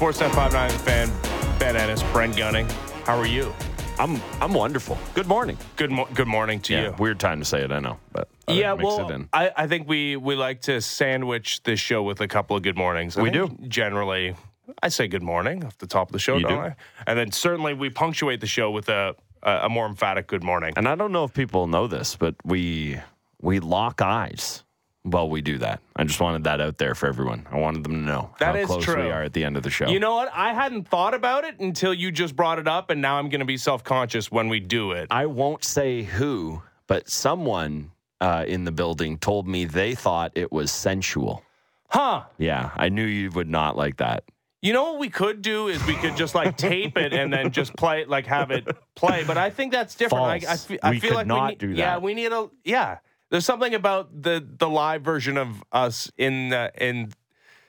Sportsnet 59 fan, Ben Ennis, Brent Gunning. How are you? I'm I'm wonderful. Good morning. Good mo- good morning to Yeah, you. weird time to say it, I know, but uh, yeah, mix well, it in. I, I think we, we like to sandwich this show with a couple of good mornings. I We do Generally, I say good morning off the top of the show, You don't do. I? And then certainly we punctuate the show with a, a, a more emphatic good morning. And I don't know if people know this, but we we lock eyes while we do that. I just wanted that out there for everyone. I wanted them to know That how is close true. we are at the end of the show. You know what? I hadn't thought about it until you just brought it up, and now I'm going to be self conscious when we do it. I won't say who, but someone uh, in the building told me they thought it was sensual. Huh. Yeah, I knew you would not like that. You know what we could do is we could just like tape it and then just play it, like have it play. But I think that's different. I, I, False. fe- I We feel could like not we need, do Yeah, we need a yeah. There's something about the the live version of us in uh, in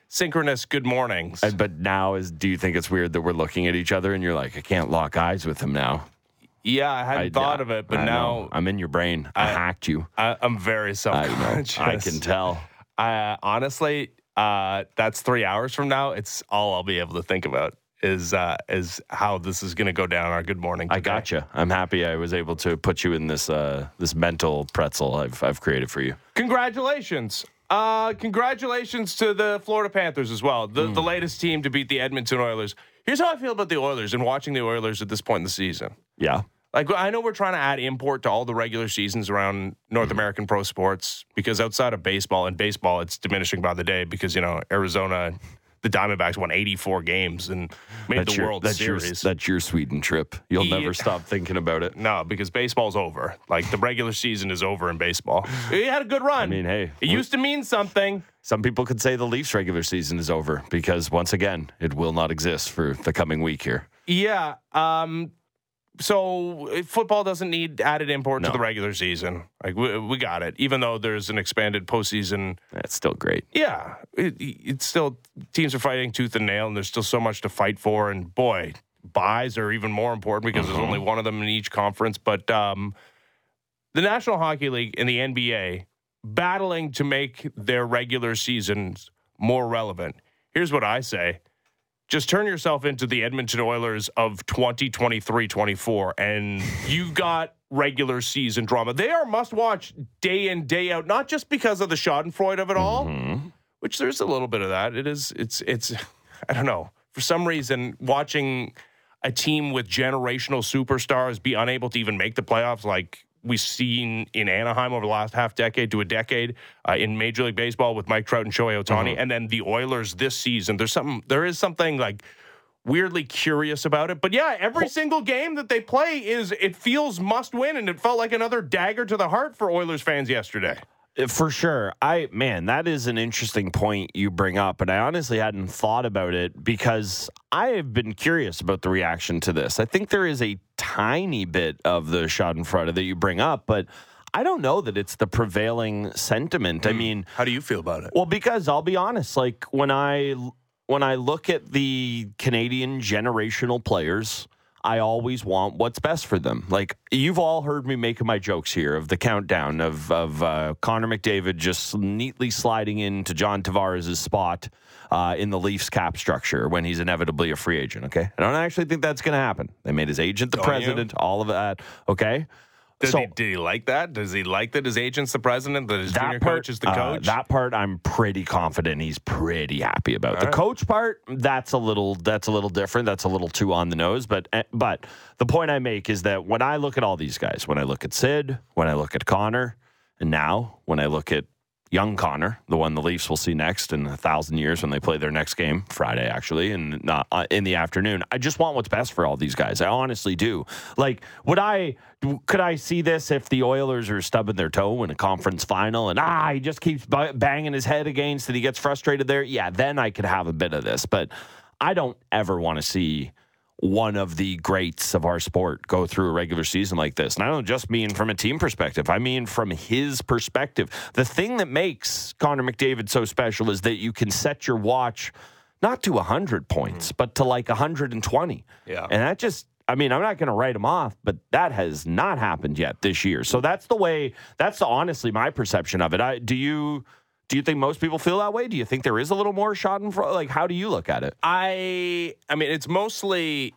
synchronous good mornings. And, but now is do you think it's weird that we're looking at each other and you're like, I can't lock eyes with him now? yeah, I hadn't I- thought of it, but I now know. I'm in your brain. I, hacked you. I, I'm very self I know. conscious. I can tell. I honestly, uh, that's three hours from now. It's all I'll be able to think about is uh, is how this is going to go down. Our good morning. I today. gotcha. I'm happy I was able to put you in this uh, this mental pretzel I've I've created for you. Congratulations. Uh, congratulations to the Florida Panthers as well, the, Hmm. the latest team to beat the Edmonton Oilers. Here's how I feel about the Oilers and watching the Oilers at this point in the season. Yeah. Like I know we're trying to add import to all the regular seasons around North Hmm. American pro sports because outside of baseball and baseball it's diminishing by the day because you know Arizona, the Diamondbacks won 84 games and made That's the your World that's Series. your that's your Sweden trip. You'll Yeah. never stop thinking about it. no, because baseball's over. Like the regular season is over in baseball. He had a good run. I mean, hey, it used to mean something. some people could say the Leafs regular season is over because once again, it will not exist for the coming week here. Yeah. Um, so uh, football doesn't need added import to the regular season. Like we, we got it. Even though there's an expanded postseason. That's still great. Yeah, it, it's still teams are fighting tooth and nail, and there's still so much to fight for. And boy, buys are even more important because there's only one of them in each conference. But um, the National Hockey League and the NBA battling to make their regular seasons more relevant. Here's what I say just turn yourself into the Edmonton Oilers of 2023 24, and you got regular season drama. They are must watch day in, day out, not just because of the Schadenfreude of it all, mm-hmm. which there's a little bit of that. It is, it's, it's, I don't know. For some reason, watching a team with generational superstars be unable to even make the playoffs, like we've seen in Anaheim over the last half decade to a decade uh, in Major League Baseball with Mike Trout and Shohei Ohtani, and then the Oilers this season. There's something. There is something like weirdly curious about it. But yeah, every single game that they play is it feels must win, and it felt like another dagger to the heart for Oilers fans yesterday. Uh, For sure. I man, that is an interesting point you bring up, and I honestly hadn't thought about it because I have been curious about the reaction to this. I think there is a tiny bit of the Schadenfreude that you bring up, but I don't know that it's the prevailing sentiment. I mean, How do you feel about it? well, because I'll be honest, like when I when I look at the Canadian generational players, I always want what's best for them. Like you've all heard me making my jokes here of the countdown of of uh, Connor McDavid just neatly sliding into John Tavares' spot uh, in the Leafs cap structure when he's inevitably a free agent. Okay, I don't actually think that's going to happen. They made his agent the Don't you? president, all of that. Okay. Does So- he, did he like that? Does he like that his agent's the president, that his junior coach is the uh, coach? that part, I'm pretty confident he's pretty happy about. The right. coach part, that's a little that's a little different. That's a little too on the nose. But eh, but the point I make is that when I look at all these guys, when I look at Sid, when I look at Connor, and now when I look at young Connor, the one the Leafs will see next in a thousand years when they play their next game Friday, actually, and not uh, in the afternoon. I just want what's best for all these guys. I honestly do. Like, would I? Could I see this if the Oilers are stubbing their toe in a conference final and ah, he just keeps b- banging his head against it, he gets frustrated there? Yeah, then I could have a bit of this, but I don't ever want to see one of the greats of our sport go through a regular season like this. And I don't just mean from a team perspective, I mean from his perspective. The thing that makes Connor McDavid so special is that you can set your watch not to 100 points, mm-hmm. but to like 120. Yeah. And that just, I mean, I'm not going to write him off, but that has not happened yet this year. So that's the way, that's honestly my perception of it. I, do you. Do you think most people feel that way? Do you think there is a little more Schadenfreude? Like, how do you look at it? I I mean, it's mostly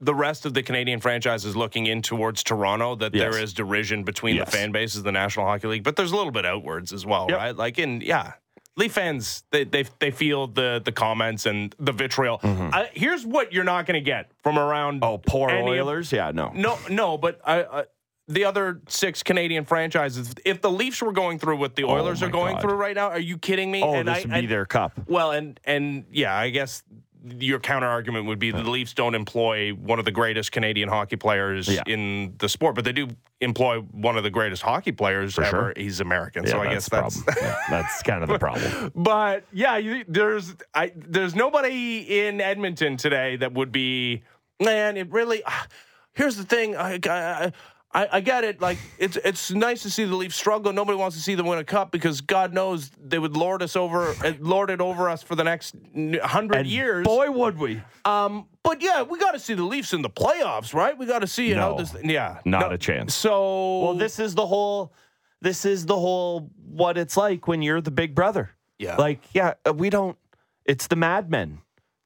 the rest of the Canadian franchises looking in towards Toronto that Yes. there is derision between Yes. the fan bases of the National Hockey League, but there's a little bit outwards as well, Yep. right? Like in yeah. Leaf fans, they, they they feel the the comments and the vitriol. I, here's what you're not going to get from around. Mm-hmm. Oh, poor any of- Oilers. yeah, no. No, no, but I, I, the other six Canadian franchises. If the Leafs were going through what the Oilers Oh are going God. through right now, are you kidding me? Oh, and this I, would be and- their cup. well, and and yeah, I guess your counter argument would be the Leafs don't employ one of the greatest Canadian hockey players Yeah. in the sport, but they do employ one of the greatest hockey players ever. sure. He's American, so I guess that's. Yeah, that's kind of the problem. but yeah, you, there's I there's nobody in Edmonton today that would be man. It really. ah, Here's the thing. I, I, I, I get it. Like it's it's nice to see the Leafs struggle. Nobody wants to see them win a cup because God knows they would lord us over, uh, lord it over us for the next hundred years. boy, would we. Um, but yeah, we got to see the Leafs in the playoffs, right? We got to see how No. this. Yeah, Not No. a chance. So Well, this is the whole. This is the whole what it's like when you're the big brother. Yeah. Like, yeah, uh, we don't. It's the Mad Men.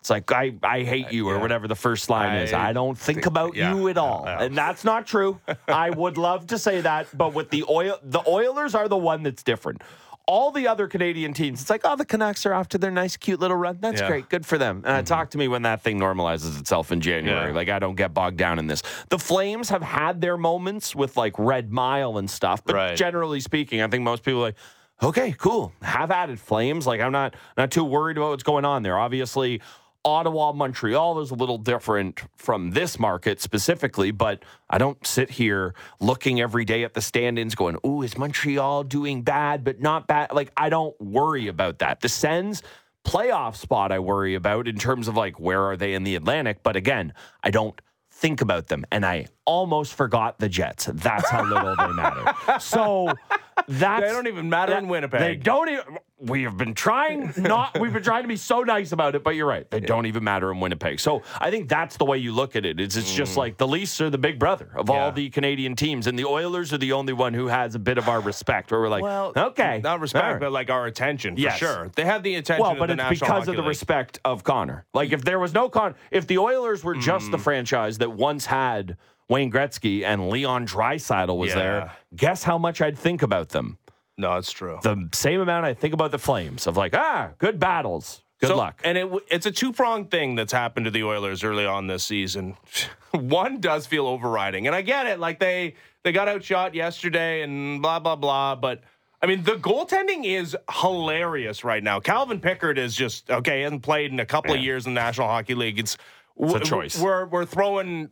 It's like I, I hate you or yeah. whatever the first line is. I I don't think, think- about yeah, you at all, and that's not true. I would love to say that, but with the oil, the Oilers are the one that's different. All the other Canadian teams, it's like, oh, the Canucks are off to their nice, cute little run. That's Yeah. great, good for them. Uh, talk to me when that thing normalizes itself in January. Like I don't get bogged down in this. The Flames have had their moments with like Red Mile and stuff, but Right. generally speaking, I think most people are like, okay, cool, have at it, Flames. Like I'm not not too worried about what's going on there. Obviously, Ottawa, Montreal is a little different from this market specifically, but I don't sit here looking every day at the stand-ins going, "Ooh, is Montreal doing bad but not bad?" Like I don't worry about that. The Sens playoff spot I worry about in terms of like where are they in the Atlantic, but again, I don't think about them and I almost forgot the Jets. That's how little they matter. So that's They don't even matter in Winnipeg. They don't even we have been trying not we've been trying to be so nice about it, but you're right. They don't even matter in Winnipeg. So I think that's the way you look at it. It's it's just like the Leafs are the big brother of all Mm. The Canadian teams, and the Oilers are the only one who has a bit of our respect. Where we're like, okay, not respect, all right. but like our attention for Yes. sure. They have the attention. Well, of but the it's National because of the League. respect of Connor. Like if there was no Con, if the Oilers were just Mm. the franchise that once had Wayne Gretzky and Leon Draisaitl was Yeah. there, guess how much I'd think about them? No, it's true. The same amount I think about the Flames of like, ah, good battles, good So- luck. And it, it's a two pronged thing that's happened to the Oilers early on this season. One does feel overriding, and I get it. Like they they got outshot yesterday, and blah blah blah. But I mean, the goaltending is hilarious right now. Calvin Pickard is just okay. He hasn't played in a couple of years in the National Hockey League. It's, It's a choice. We're we're throwing.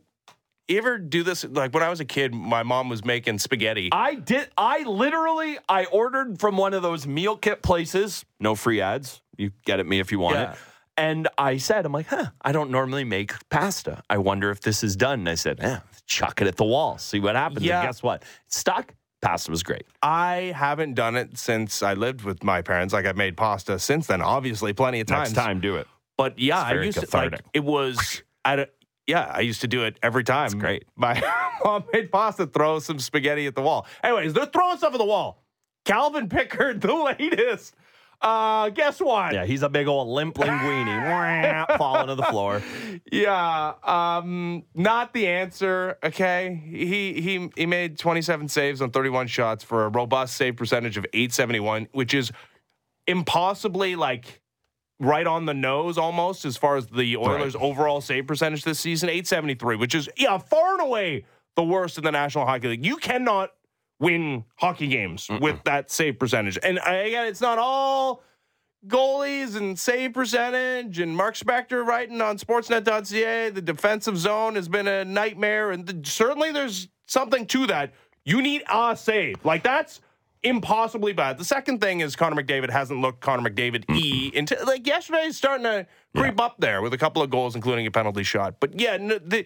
You ever do this? Like when I was a kid, my mom was making spaghetti. I did. I literally. I ordered from one of those meal kit places. No free ads. You get at me if you want Yeah. it. And I said, I'm like, huh. I don't normally make pasta. I wonder if this is done. And I said, yeah, chuck it at the wall. See what happens. Yeah. And guess what? It stuck. Pasta was great. I haven't done it since I lived with my parents. Like I've made pasta since then, obviously, plenty of times. Next time, do it. But yeah, I used to like it was. I yeah, I used to do it every time. It's great. My mom made pasta, throw some spaghetti at the wall. Anyways, they're throwing stuff at the wall. Calvin Pickard, the latest. Uh, guess what? Yeah, he's a big old limp linguini falling to the floor. Yeah, um, not the answer. Okay, he he he made 27 saves on 31 shots for a robust save percentage of 871, which is impossibly like right on the nose almost as far as the Oilers' overall save percentage this season, 873, which is yeah far and away the worst in the National Hockey League. You cannot win hockey games with that save percentage, and uh, again, it's not all goalies and save percentage and Mark Spector writing on sportsnet.ca the defensive zone has been a nightmare. And th- certainly there's something to that. You need a save. Like that's impossibly bad. The second thing is Connor McDavid hasn't looked Connor McDavid E until like yesterday he's starting to creep up there with a couple of goals including a penalty shot. But yeah the,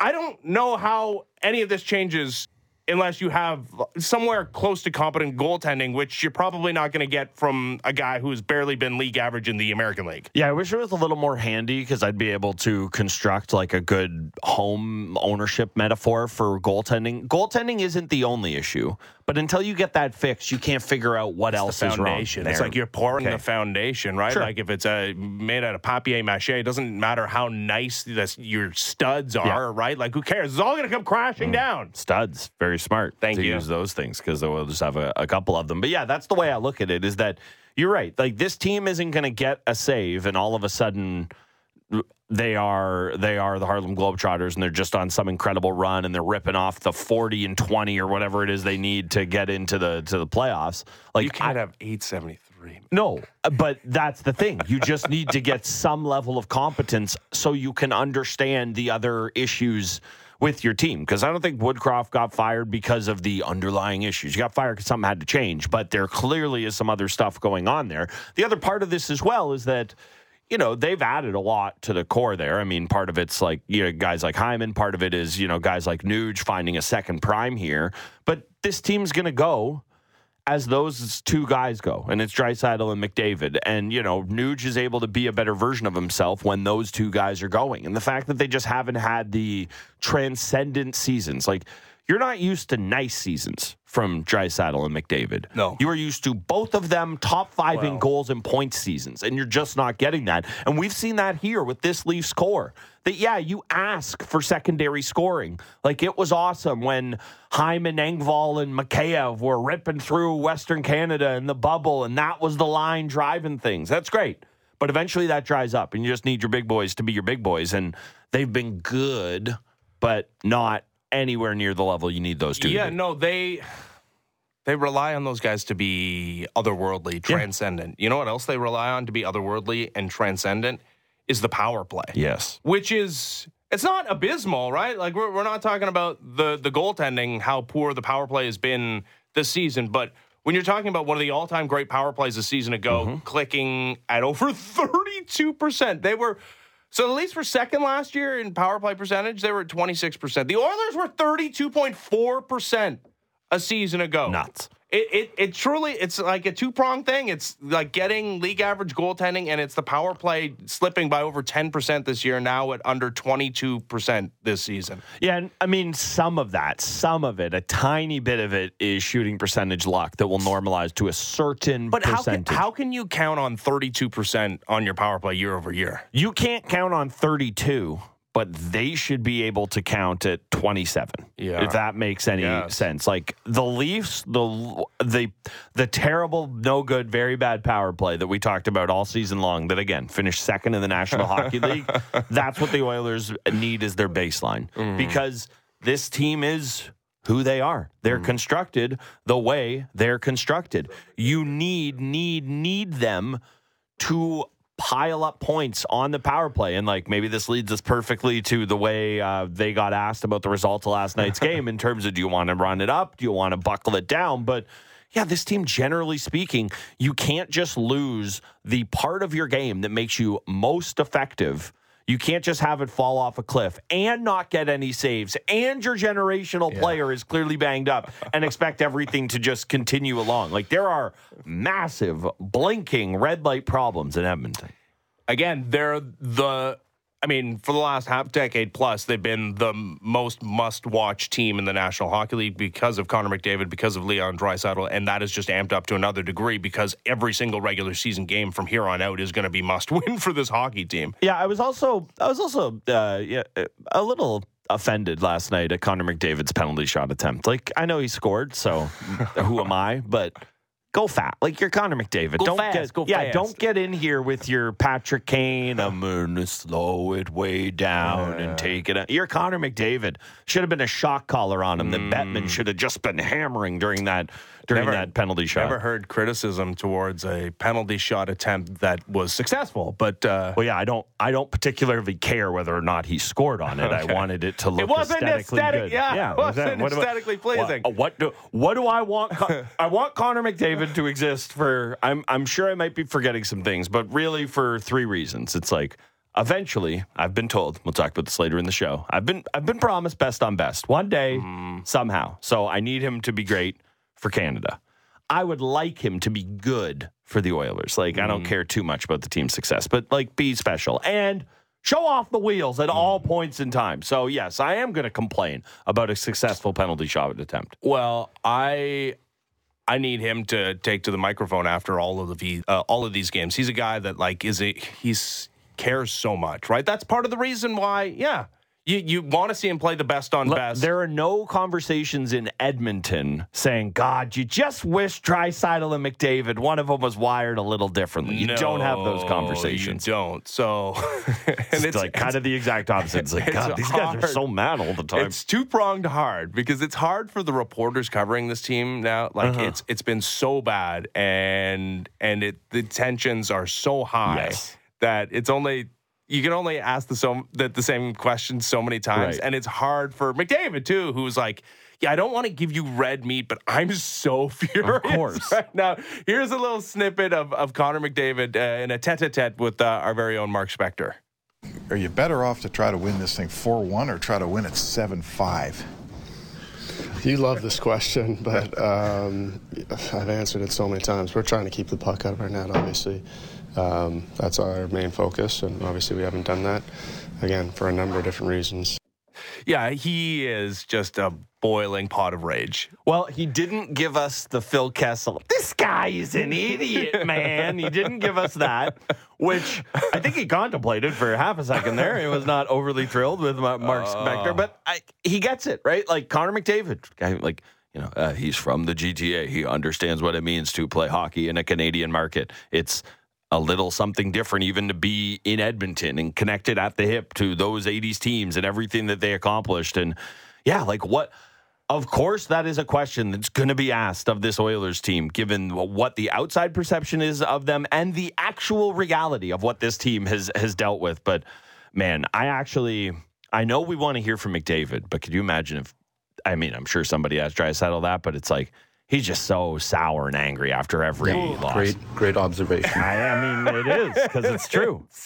I don't know how any of this changes unless you have somewhere close to competent goaltending, which you're probably not going to get from a guy who's barely been league average in the American League. Yeah, I wish it was a little more handy because I'd be able to construct like a good home ownership metaphor for goaltending. Goaltending isn't the only issue, but until you get that fixed, you can't figure out what else is wrong. It's like you're pouring Okay. the foundation, right? Sure. Like if it's a made out of papier mache, it doesn't matter how nice this, your studs are, Yeah. Mm. right? Like who cares? It's all going to come crashing down. studs. Very smart. Thank to you. use those things because we'll just have a, a couple of them. But yeah, that's the way I look at it. Is that you're right? Like this team isn't going to get a save, and all of a sudden they are they are the Harlem Globetrotters, and they're just on some incredible run, and they're ripping off the forty and twenty or whatever it is they need to get into the to the playoffs. Like You can't I- have 873. no, but that's the thing. You just need to get some level of competence so you can understand the other issues with your team. Because I don't think Woodcroft got fired because of the underlying issues. You got fired because something had to change, but there clearly is some other stuff going on there. The other part of this as well is that. You know, they've added a lot to the core there. I mean, part of it's like, you know, guys like Hyman. Part of it is, you know, guys like Nuge finding a second prime here. But this team's going to go as those two guys go, and it's Draisaitl and McDavid. And, you know, Nuge is able to be a better version of himself when those two guys are going. And the fact that they just haven't had the transcendent seasons, like, you're not used to nice seasons from Draisaitl and McDavid. No. You are used to both of them top five in goals and points seasons, and you're just not getting that. And we've seen that here with this Leafs core. That yeah, you ask for secondary scoring. Like it was awesome when Hyman, Engvall, and Mikheyev were ripping through Western Canada in the bubble, and that was the line driving things. That's great. But eventually that dries up, and you just need your big boys to be your big boys. And they've been good, but not anywhere near the level you need those two. Yeah, no, they they rely on those guys to be otherworldly, transcendent. You know what else they rely on to be otherworldly and transcendent is the power play. Yes. Which is it's not abysmal, right? Like we're we're not talking about the the goaltending, how poor the power play has been this season, but when you're talking about one of the all-time great power plays a season ago, Mm-hmm. clicking at over 32%. They were so the Leafs were second last year in power play percentage. They were at 26%. The Oilers were 32.4% a season ago. Nuts. It, it it truly it's like a two prong thing. It's like getting league average goaltending, and it's the power play slipping by over ten percent this year. Now at under twenty two percent this season. Yeah, and I mean some of that, some of it, a tiny bit of it is shooting percentage luck that will normalize to a certain But how can, how can you count on thirty two percent on your power play year over year? you can't count on 32, but they should be able to count at 27. Yeah. If that makes any Yes. sense. Like the Leafs, the the the terrible, no good, very bad power play that we talked about all season long that again finished second in the National Hockey League. That's what the Oilers need as their baseline. Mm-hmm. Because this team is who they are. They're mm-hmm. constructed the way they're constructed. You need, need, need them to pile up points on the power play. And like maybe this leads us perfectly to the way uh, they got asked about the result of last night's game in terms of do you want to run it up? Do you want to buckle it down? But yeah, this team, generally speaking, you can't just lose the part of your game that makes you most effective. You can't just have it fall off a cliff and not get any saves, and your generational player is clearly banged up, and expect everything to just continue along. Like there are massive, blinking red light problems in Edmonton. Again, they're the. I mean, for the last half decade plus, they've been the most must-watch team in the National Hockey League because of Connor McDavid, because of Leon Draisaitl, and that is just amped up to another degree because every single regular season game from here on out is going to be must-win for this hockey team. Yeah, I was also I was also uh, yeah, a little offended last night at Connor McDavid's penalty shot attempt. Like I know he scored, so who am I? But go fat. like you're Connor McDavid. Go don't fast, get go yeah, fast. don't get in here with your Patrick Kane. I'm gonna slow it way down and take it. Out. You're Connor McDavid. Should have been a shock collar on him that mm. Bettman should have just been hammering during that during Never- that penalty shot. I've never heard criticism towards a penalty shot attempt that was successful, but uh, Well, yeah, I don't. I don't particularly care whether or not he scored on it. I wanted it to look wasn't aesthetically aesthetic- good. yeah, it wasn't. What aesthetically pleasing. What, what do What do I want? I want Connor McDavid to exist for. I'm. I'm sure I might be forgetting some things, but really for three reasons. It's like. Eventually, I've been told. We'll talk about this later in the show. I've been I've been promised best on best. One day, somehow. So I need him to be great for Canada. I would like him to be good for the Oilers. Like I don't care too much about the team's success, but like be special and show off the wheels at all points in time. So yes, I am going to complain about a successful penalty shot attempt. Well, I I need him to take to the microphone after all of the uh, all of these games. He's a guy that like is a he's cares so much, right? That's part of the reason why. Yeah, you you want to see him play the best on Look, best. There are no conversations in Edmonton saying, God, you just wish Draisaitl and McDavid, one of them was wired a little differently. You don't have those conversations. You don't. So, and It's, like kind of the exact opposite. It's like, it's God, these guys are so mad all the time. It's two pronged hard because it's hard for the reporters covering this team now. Like Uh-huh. it's it's been so bad and and it the tensions are so high Yes. that it's only you can only ask the so the, the same question so many times, Right. and it's hard for McDavid too, who's like. Yeah, I don't want to give you red meat, but I'm so furious course. right now. Here's a little snippet of, of Connor McDavid uh, in a tete-a-tete with uh, our very own Mark Spector. Are you better off to try to win this thing 4 1 or try to win it 7 5? You love this question, but um, I've answered it so many times. We're trying to keep the puck out of our net, obviously. Um, that's our main focus, and obviously we haven't done that, again, for a number of different reasons. Yeah, he is just a boiling pot of rage. Well, he didn't give us the Phil Kessel. This guy is an idiot, man. He didn't give us that, which I think he contemplated for half a second there. He was not overly thrilled with Ma- Mark Spector, but I, he gets it, right? Like Connor McDavid, guy, like, you know, uh, he's from the GTA. He understands what it means to play hockey in a Canadian market. It's a little something different even to be in Edmonton and connected at the hip to those 80s teams and everything that they accomplished. And yeah, like what of course, that is a question that's going to be asked of this Oilers team, given what the outside perception is of them and the actual reality of what this team has has dealt with. But man, I actually I know we want to hear from McDavid, but could you imagine if I mean I'm sure somebody has tried to settle that, but it's like he's just so sour and angry after every loss. Great, great observation. I, I mean, it is because it's true.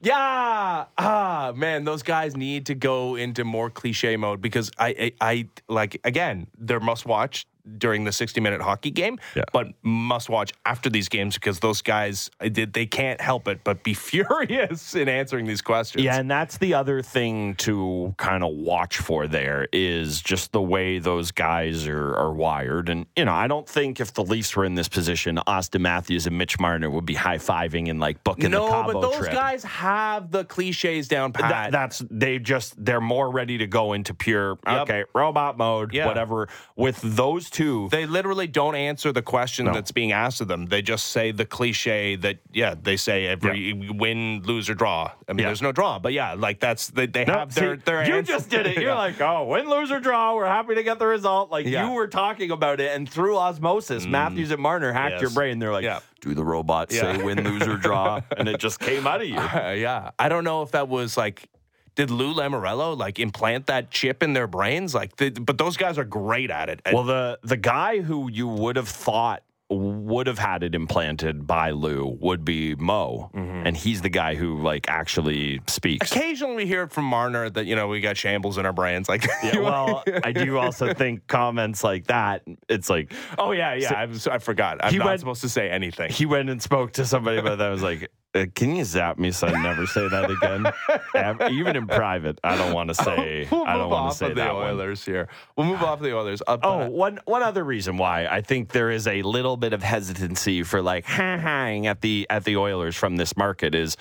Yeah, ah, man, those guys need to go into more cliche mode because I, I, I like again, they're must watch during the 60 minute hockey game, Yeah. but must watch after these games because those guys, they can't help it but be furious in answering these questions. Yeah, and that's the other thing to kind of watch for there is just the way those guys are, are wired. And, you know, I don't think if the Leafs were in this position, Auston Matthews and Mitch Marner would be high fiving and like booking no, the Cabo but those trip. guys have the cliches down pat. That, that's they just they're more ready to go into pure Yep. okay robot mode Yeah. whatever with those two they literally don't answer the question No. that's being asked of them. They just say the cliche that yeah, they say every win, lose or draw. I mean, Yeah. there's no draw, but yeah, like that's they, they No, have their see, their. you answer- just did it. You're Yeah. like, oh, win, lose, or draw. We're happy to get the result. Like Yeah. you were talking about it, and through osmosis, Matthews and Marner hacked Yes. your brain. They're like, Yeah. do the robot Yeah. say win, lose, or draw, and it just came out of you. Uh, yeah, I don't know if that was like. Did Lou Lamoriello like implant that chip in their brains? Like, the, but those guys are great at it. Well, the the guy who you would have thought would have had it implanted by Lou would be Mo, mm-hmm. and he's the guy who like actually speaks. occasionally we hear it from Marner that you know we got shambles in our brains. Like, Yeah, well, I do also think comments like that. It's like oh yeah, yeah. I, was, I forgot. I'm He not went- supposed to say anything. he went and spoke to somebody about that. I was like, uh, "Can you zap me so I never say that again?" Ev- Even in private, I don't want to say. We'll I don't want to say of the that one. Oilers here. We'll move off the Oilers. Up Oh, one one other reason why I think there is a little bit of hesitancy for like ha haing at the at the Oilers from this market is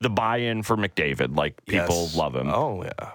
the buy-in for McDavid. Like people Yes. love him. Oh yeah.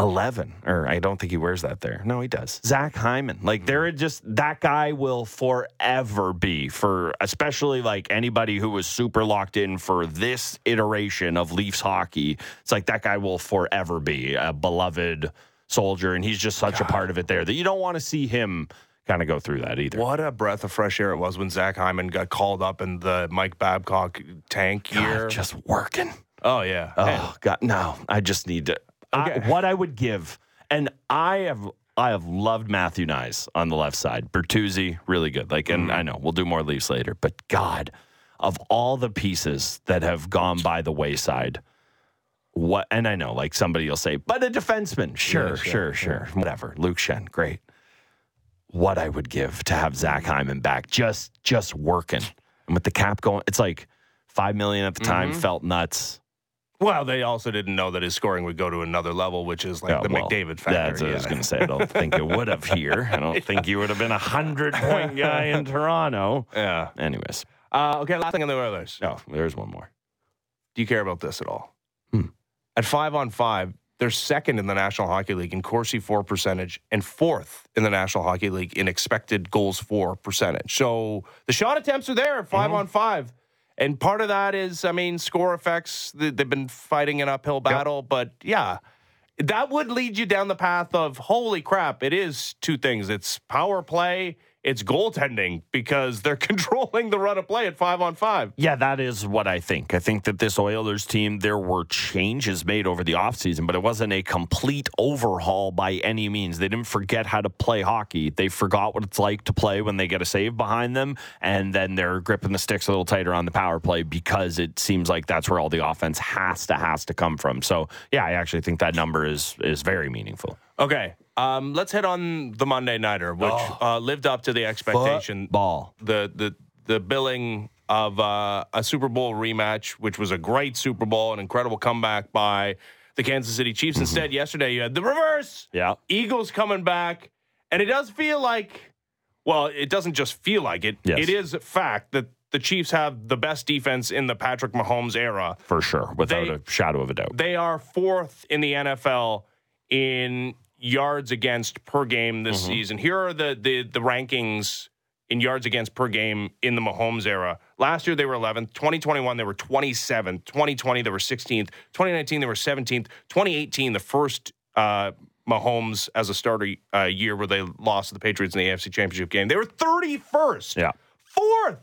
Eleven, or I don't think he wears that there. No, he does. Zach Hyman, like they're just that guy will forever be for especially like anybody who was super locked in for this iteration of Leafs hockey. It's like that guy will forever be a beloved soldier, and he's just such a part of it there that you don't want to see him kind of go through that either. What a breath of fresh air it was when Zach Hyman got called up in the Mike Babcock tank God, year. just working. oh yeah. Oh God, no! I just need to. I- what I would give, and I have, I have loved Matthew Knies on the left side. Bertuzzi, really good. Like, and I know we'll do more Leafs later, but God, of all the pieces that have gone by the wayside, what and I know like somebody will say, but a defenseman. Sure, Yeah, sure, sure, sure. Whatever. Luke Schenn, great. What I would give to have Zach Hyman back just just working. And with the cap going, it's like five million at the time Mm-hmm. felt nuts. Well, they also didn't know that his scoring would go to another level, which is like the well, McDavid factor. That's what I was going to say. I don't think it would have here. I don't think he would have been a hundred point guy in Toronto. Yeah. Anyways, Uh, okay, last thing on the Oilers. oh, there's one more. Do you care about this at all? Hmm. At five on five, they're second in the National Hockey League in Corsi for percentage and fourth in the National Hockey League in expected goals for percentage. So the shot attempts are there at 5 Mm-hmm. on five. And part of that is, I mean, score effects. They- They've been fighting an uphill battle, but yeah, that would lead you down the path of holy crap. It is two things it's power play, it's goaltending because they're controlling the run of play at five on five. Yeah, that is what I think. I think that this Oilers team, there were changes made over the offseason, but it wasn't a complete overhaul by any means. They didn't forget how to play hockey. They forgot what it's like to play when they get a save behind them, and then they're gripping the sticks a little tighter on the power play because it seems like that's where all the offense has to has to come from. So yeah, I actually think that number is is very meaningful. Okay. Um, let's hit on the Monday Nighter, which uh, lived up to the expectation. Ball. The the the billing of uh, a Super Bowl rematch, which was a great Super Bowl, an incredible comeback by the Kansas City Chiefs. Instead, yesterday you had the reverse. Yeah. Eagles coming back, and it does feel like, well, it doesn't just feel like it. Yes. It is a fact that the Chiefs have the best defense in the Patrick Mahomes era. For sure, without They- a shadow of a doubt. They are fourth in the NFL in yards against per game this season. Here are the, the the rankings in yards against per game in the Mahomes era. Last year they were 11th. 2021 they were 27th. 2020 they were 16th. 2019 they were 17th. 2018 the first uh, Mahomes as a starter uh, year where they lost to the Patriots in the AFC Championship game. They were 31st Yeah. fourth.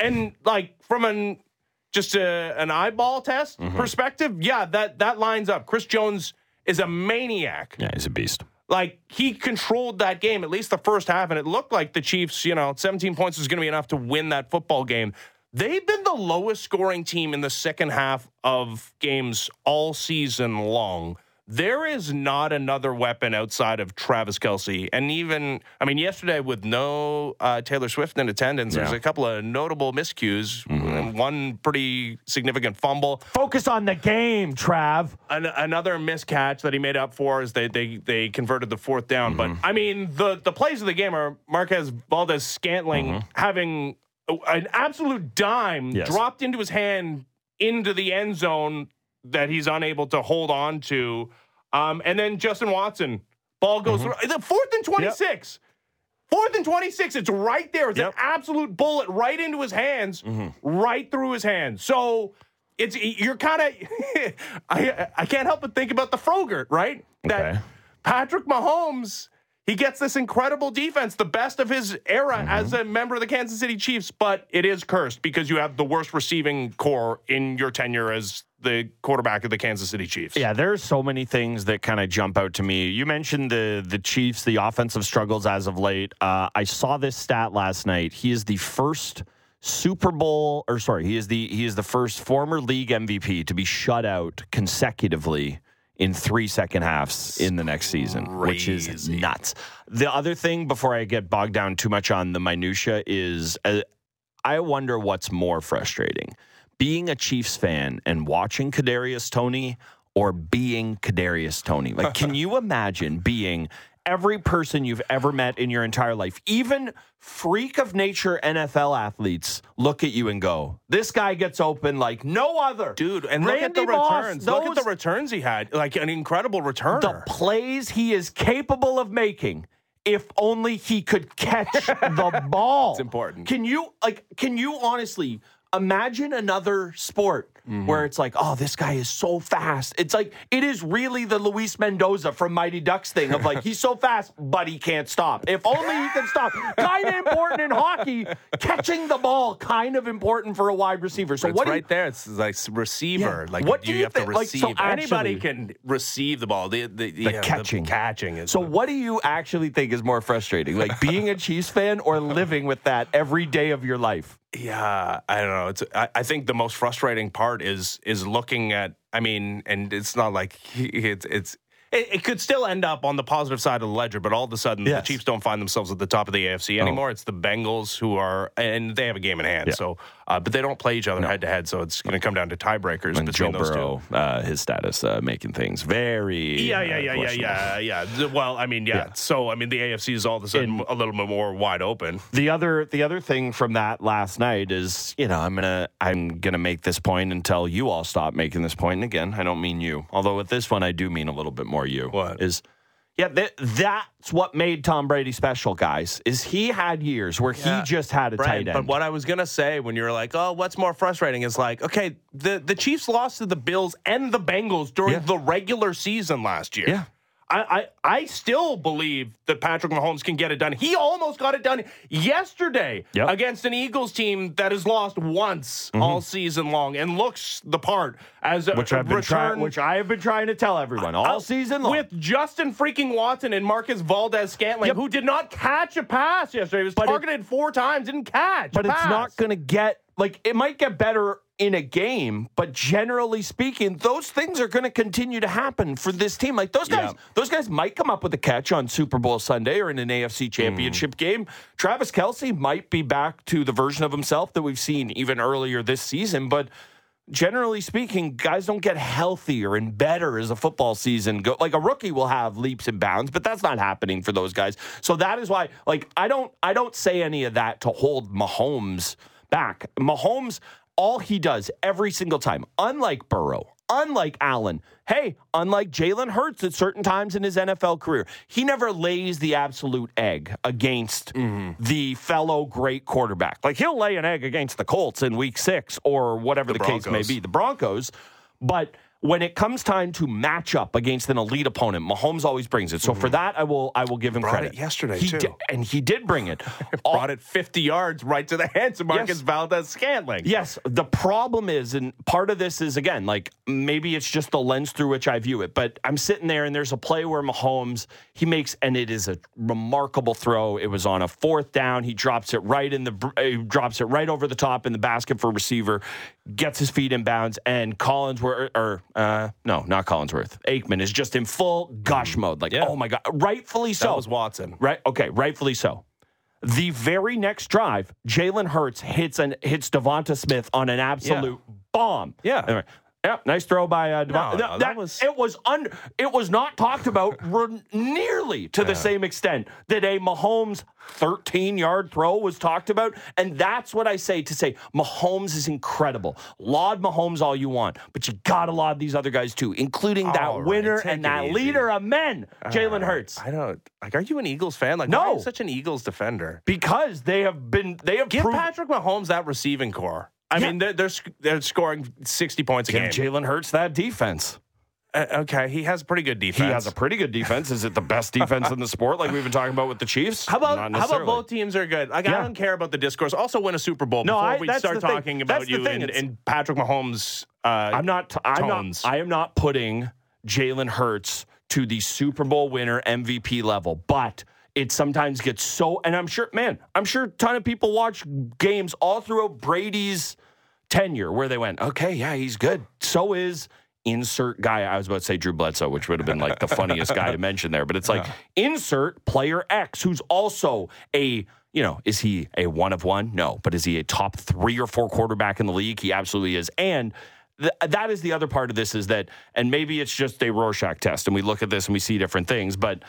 And like from an just a, an eyeball test Mm-hmm. perspective, yeah, that that lines up. Chris Jones is a maniac. Yeah, he's a beast. Like he controlled that game at least the first half, and it looked like the Chiefs, you know, 17 points was going to be enough to win that football game. They've been the lowest scoring team in the second half of games all season long. There is not another weapon outside of Travis Kelce. And even, I mean, yesterday with no uh, Taylor Swift in attendance, there's a couple of notable miscues, and one pretty significant fumble. Focus on the game, Trav. An- another miscatch that he made up for is they they they converted the fourth down. But mm-hmm. I mean, the the plays of the game are Marquez Valdes-Scantling mm-hmm. having an absolute dime Yes. dropped into his hand into the end zone that he's unable to hold on to, um, and then Justin Watson ball goes through the fourth and twenty six. Fourth and 26. It's right there. It's Yep. an absolute bullet right into his hands, right through his hands. So it's you're kind of I I can't help but think about the Frogurt, right? That Okay. Patrick Mahomes, he gets this incredible defense, the best of his era as a member of the Kansas City Chiefs, but it is cursed because you have the worst receiving corps in your tenure as the quarterback of the Kansas City Chiefs. Yeah, there's so many things that kind of jump out to me. You mentioned the the Chiefs, the offensive struggles as of late. Uh, I saw this stat last night. He is the first Super Bowl, or sorry, he is the he is the first former league MVP to be shut out consecutively in three second halves in the next season, which is nuts. The other thing, before I get bogged down too much on the minutia, is uh, I wonder what's more frustrating: being a Chiefs fan and watching Kadarius Toney, or being Kadarius Toney. Like, can you imagine being every person you've ever met in your entire life, even freak of nature NFL athletes, look at you and go, "This guy gets open like no other." Dude, and look at the Moss, returns. look at the returns he had. Like an incredible return. the plays he is capable of making if only he could catch the ball. It's important. Can you like can you honestly imagine another sport Mm-hmm. where it's like, oh, this guy is so fast. It's like it is really the Luis Mendoza from Mighty Ducks thing of like he's so fast, but he can't stop. If only he can stop. kind of important in hockey. Catching the ball, kind of important for a wide receiver. So it's what do you- right there. It's like receiver. Yeah. Like What do you, have to think- like, receive. so Anybody actually- can receive the ball. The, the, The yeah, catching. catching is So, what do you actually think is more frustrating, like being a Chiefs fan or living with that every day of your life? Yeah, I don't know. It's I, I think the most frustrating part is is looking at I mean, and it's not like he, it's it's it, it could still end up on the positive side of the ledger, but all of a sudden Yes. the Chiefs don't find themselves at the top of the AFC anymore. It's the Bengals who are, and they have a game in hand. Yeah. So, uh, but they don't play each other head to head. So it's going to come down to tiebreakers And Joe between those two. Uh, his status, uh, making things very Yeah, uh, yeah, yeah, yeah, yeah, yeah. Well, I mean, yeah. Yeah. So, I mean, the AFC is all of a sudden a little bit more wide open. The other the other thing from that last night is, you know, I'm gonna I'm gonna make this point until you all stop making this point. And again, I don't mean you. Although with this one I do mean a little bit more you. What? is yeah, that, that's what made Tom Brady special, guys. Is he had years where Yeah. he just had a Brian, tight end. But what I was gonna say when you were like, "Oh, what's more frustrating?" is like, okay, the the Chiefs lost to the Bills and the Bengals during Yeah. the regular season last year. Yeah. I, I I still believe that Patrick Mahomes can get it done. He almost got it done yesterday Yep. Mm-hmm. against an Eagles team that has lost once all season long and looks the part as a which I've been return trying, which I have been trying to tell everyone all uh, season long. with Justin freaking Watson and Marcus Valdes-Scantling, Yep. who did not catch a pass yesterday. He was But it- targeted four times, didn't catch. but it's not going to get like it might get better in a game, but generally speaking, those things are going to continue to happen for this team. Like those guys, Yeah. those guys might come up with a catch on Super Bowl Sunday or in an AFC hmm. Championship game. Travis Kelce might be back to the version of himself that we've seen even earlier this season, but. Generally speaking, guys don't get healthier and better as a football season go. Like a rookie will have leaps and bounds, but that's not happening for those guys. So that is why, like, I don't, I don't say any of that to hold Mahomes back. Mahomes, all he does every single time, unlike Burrow, unlike Allen, hey, unlike Jalen Hurts at certain times in his NFL career, he never lays the absolute egg against mm-hmm. the fellow great quarterback. Like he'll lay an egg against the Colts in week six or whatever the, The case may be, the Broncos. But when it comes time to match up against an elite opponent, Mahomes always brings it. So for mm-hmm. that, I will I will give him Brought credit. it yesterday, He too. di- and he did bring it. All- brought it 50 yards right to the hands of Marcus Yes. Valdes-Scantling. Yes, the problem is, and part of this is again, like maybe it's just the lens through which I view it. But I'm sitting there, and there's a play where Mahomes he makes, and it is a remarkable throw. It was on a fourth down. He drops it right in the, he drops it right over the top in the basket for receiver, gets his feet in bounds, and Collinsworth, or uh, no, not Collinsworth, Aikman is just in full gush mode. Like, Yeah. oh my god, rightfully so. That was Watson. Right. Okay. Rightfully so. The very next drive, Jalen Hurts hits and hits Devonta Smith on an absolute bomb. Yeah. Anyway, yeah, nice throw by uh, Devonta. No, no, that was- it was under. It was not talked about re- nearly to the same extent that a Mahomes 13 yard throw was talked about, and that's what I say to say Mahomes is incredible. Laud Mahomes all you want, but you gotta laud these other guys too, including that right, winner and that easy. leader of men, Jalen Uh, Hurts. I don't like. Are you an Eagles fan? Like, No. why are you such an Eagles defender? because they have been they have Give proven Patrick Mahomes that receiving corps. I Yeah. mean, they're, they're sc- they're scoring 60 points a give game. Jalen Hurts that defense. Uh, okay, he has pretty good defense. He has a pretty good defense. Is it the best defense in the sport, like we've been talking about with the Chiefs? How about how about both teams are good? Like Yeah. I don't care about the discourse. Also win a Super Bowl No, before I- we start the thing. talking That's about you and, and Patrick Mahomes. Uh, I'm not. I'm tones. not. I am not putting Jalen Hurts to the Super Bowl winner MVP level, but it sometimes gets so. And I'm sure, man, I'm sure a ton of people watch games all throughout Brady's tenure where they went, okay, yeah, he's good. So is insert guy. I was about to say Drew Bledsoe, which would have been like the funniest guy to mention there, but it's like insert player X, who's also a you know, is he a one of one? No, but is he a top three or four quarterback in the league? He absolutely is. And th- that is the other part of this is that, and maybe it's just a Rorschach test, and we look at this and we see different things, but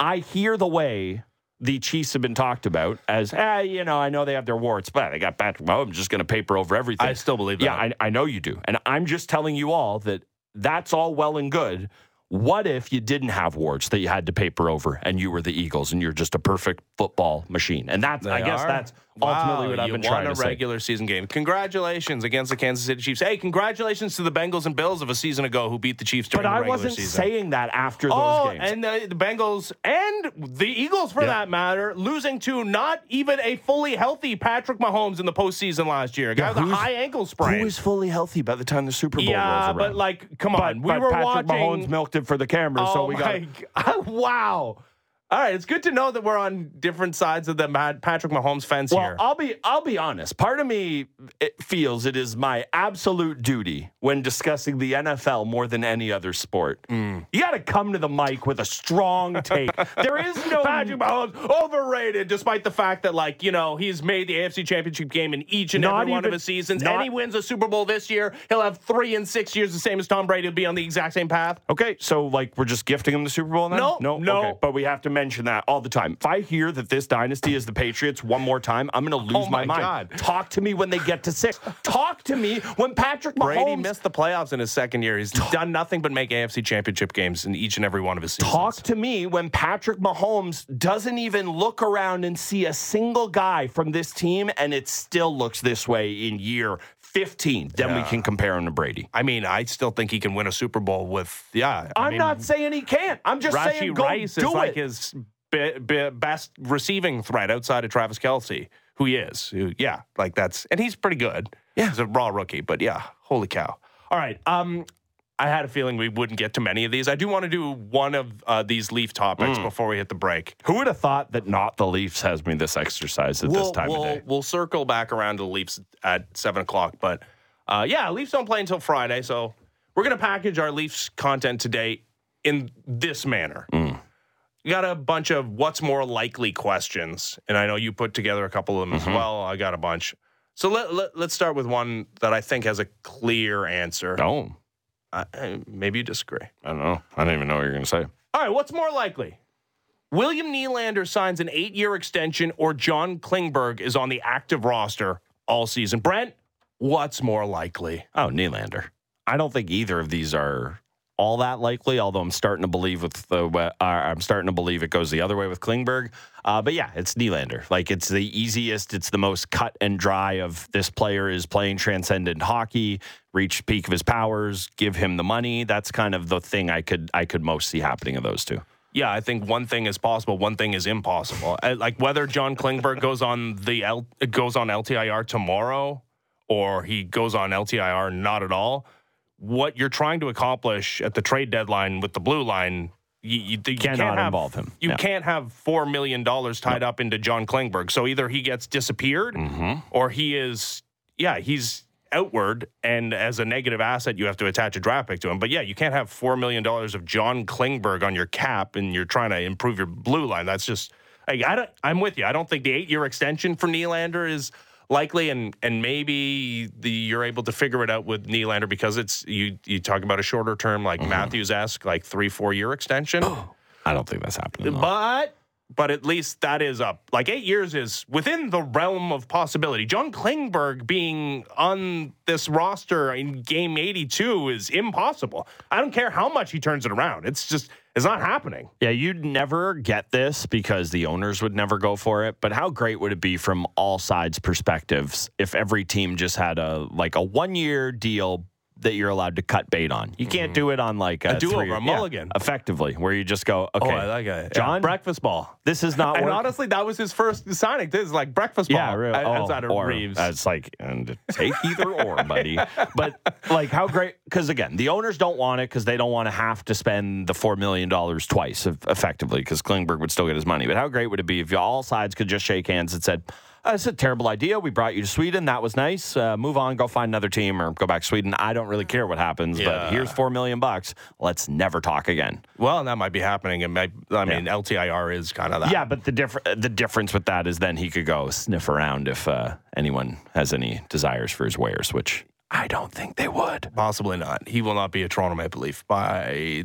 I hear the way the Chiefs have been talked about as, ah, you know, I know they have their warts, but they got Patrick Mahomes I'm just going to paper over everything. I still believe Yeah, that. I, I know you do. And I'm just telling you all that that's all well and good. What if you didn't have warts that you had to paper over and you were the Eagles and you're just a perfect football machine? And that's, I guess are? that's ultimately Wow, what I've been won trying a to say. regular season game. Congratulations against the Kansas City Chiefs. Hey, congratulations to the Bengals and Bills of a season ago who beat the Chiefs during But the I regular wasn't season. saying that after those Oh, games. and the, the Bengals and the Eagles, for Yeah. that matter, losing to not even a fully healthy Patrick Mahomes in the postseason last year. A guy with a high ankle sprain. Who was fully healthy by the time the Super Bowl yeah, but like, come on, But- we but were Patrick watching. Mahomes milked it for the camera, oh so we got. God. wow. All right, it's good to know that we're on different sides of the Patrick Mahomes fence Well, here. I'll be I'll be honest. Part of me it feels it is my absolute duty when discussing the NFL more than any other sport. Mm. You got to come to the mic with a strong take. there is no Patrick Mahomes overrated, despite the fact that, like, you know, he's made the AFC Championship game in each and Not every one of his seasons, not- and he wins a Super Bowl this year. He'll have three in six years, the same as Tom Brady. He'll be on the exact same path. Okay, so like we're just gifting him the Super Bowl now? No, no, no. Okay, but we have to mention that all the time. If I hear that this dynasty is the Patriots one more time, I'm going to lose Oh my, my mind. God. Talk to me when they get to six. Talk to me when Patrick Mahomes Brady missed the playoffs in his second year. He's done nothing but make AFC Championship games in each and every one of his seasons. Talk to me when Patrick Mahomes doesn't even look around and see a single guy from this team, and it still looks this way in year 15. Then we can compare him to Brady. I mean, I still think he can win a Super Bowl with, yeah. I I'm mean, not saying he can't. I'm just Rashee saying go Rice do is it. like his be, be, best receiving threat outside of Travis Kelce, who he is. Who, yeah, like that's and he's pretty good. Yeah, he's a raw rookie, but yeah, holy cow! All right, um, I had a feeling we wouldn't get to many of these. I do want to do one of uh, these Leaf topics Hmm. before we hit the break. Who would have thought that not the Leafs has me this exercise at this we'll, time we'll, of day? We'll circle back around to the Leafs at seven o'clock, but uh, yeah, Leafs don't play until Friday, so we're gonna package our Leafs content today in this manner. You got a bunch of what's more likely questions, and I know you put together a couple of them as well. I got a bunch. So let, let, let's start with one that I think has a clear answer. No, Uh, maybe you disagree. I don't know. I don't even know what you're going to say. All right, what's more likely? William Nylander signs an eight year extension or John Klingberg is on the active roster all season. Brent, what's more likely? Oh, Nylander. I don't think either of these are all that likely. Although I'm starting to believe with the, uh, I'm starting to believe it goes the other way with Klingberg. Uh, but yeah, it's Nylander. Like it's the easiest. It's the most cut and dry of this player is playing transcendent hockey, reach peak of his powers, give him the money. That's kind of the thing I could I could most see happening of those two. Yeah, I think one thing is possible, one thing is impossible. Uh, Like whether John Klingberg goes on the L, goes on LTIR tomorrow or he goes on LTIR not at all. What you're trying to accomplish at the trade deadline with the blue line, you, you, you Cannot can't have, involve him. You Yeah. can't have four million dollars tied up into John Klingberg. So either he gets disappeared, Mm-hmm. or he is, yeah, he's outward, and as a negative asset, you have to attach a draft pick to him. But yeah, you can't have four million dollars of John Klingberg on your cap, and you're trying to improve your blue line. That's just, like, I don't, I'm with you. I don't think the eight year extension for Nylander is likely, and and maybe the you're able to figure it out with Nylander because it's you you talk about a shorter term like mm-hmm. Matthews esque like three four year extension. I don't think that's happening. though. But but at least that is up. Like eight years is within the realm of possibility. John Klingberg being on this roster in game 82 is impossible. I don't care how much he turns it around. It's just it's not happening. Yeah, you'd never get this because the owners would never go for it. But how great would it be from all sides perspectives if every team just had a like a one year deal that you're allowed to cut bait on? You can't do it on like a, Mm-hmm. do-over, three- a yeah, mulligan. effectively, where you just go, okay, it. John? breakfast ball. this is not And working. honestly, that was his first signing. This is like breakfast ball. yeah, really. uh, Oh, outside of or, Reaves. It's like, and take either or, buddy. But like, how great? Because again, the owners don't want it because they don't want to have to spend the four million dollars twice, eff- effectively, because Klingberg would still get his money. But how great would it be if all sides could just shake hands and said, "It's a terrible idea. We brought you to Sweden. That was nice. Uh, move on. Go find another team or go back to Sweden. I don't really care what happens, Yeah. but here's four million bucks. Let's never talk again." well, that might be happening. It might, I mean, LTIR is kind of that. Yeah, but the diff- the difference with that is then he could go sniff around if uh, anyone has any desires for his wares, which I don't think they would. Possibly not. He will not be a Toronto Maple Leaf by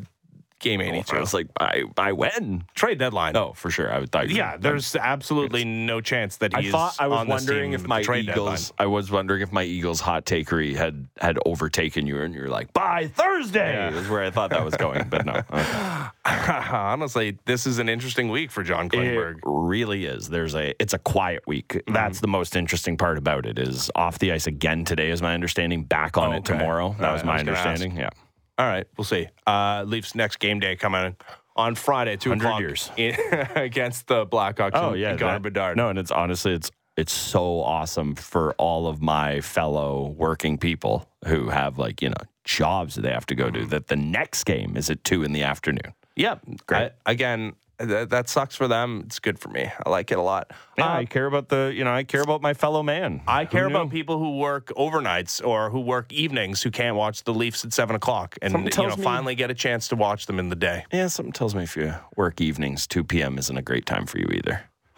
game 82. I was like, by by when? Trade deadline. Oh, for sure. I would thought. Yeah, there's absolutely no chance that I thought I was on wondering if my trade Eagles. I was wondering if my Eagles hot takery had had overtaken you, and you're like, by Thursday Yeah. is where I thought that was going, but no. Okay. Honestly, this is an interesting week for John Klingberg. It really is. There's a it's a quiet week. Mm-hmm. That's the most interesting part about it. Is off the ice again today, is my understanding. Back on Oh, it tomorrow. That All was right, my was understanding. Yeah. All right, we'll see. Uh, Leafs next game day coming on Friday, two 100 o'clock years. in- against the Blackhawks. Oh yeah, Connor Bedard. No, and it's honestly it's it's so awesome for all of my fellow working people who have like you know jobs that they have to go Mm-hmm. to. That the next game is at two in the afternoon. Yeah, Great. I- again, that, that sucks for them. It's good for me. I like it a lot. Yeah, Uh, I care about the, you know, I care about my fellow man. I Who care knew? about people who work overnights or who work evenings who can't watch the Leafs at seven o'clock and Something you know me- finally get a chance to watch them in the day. Yeah, something tells me if you work evenings, 2 p.m. isn't a great time for you either.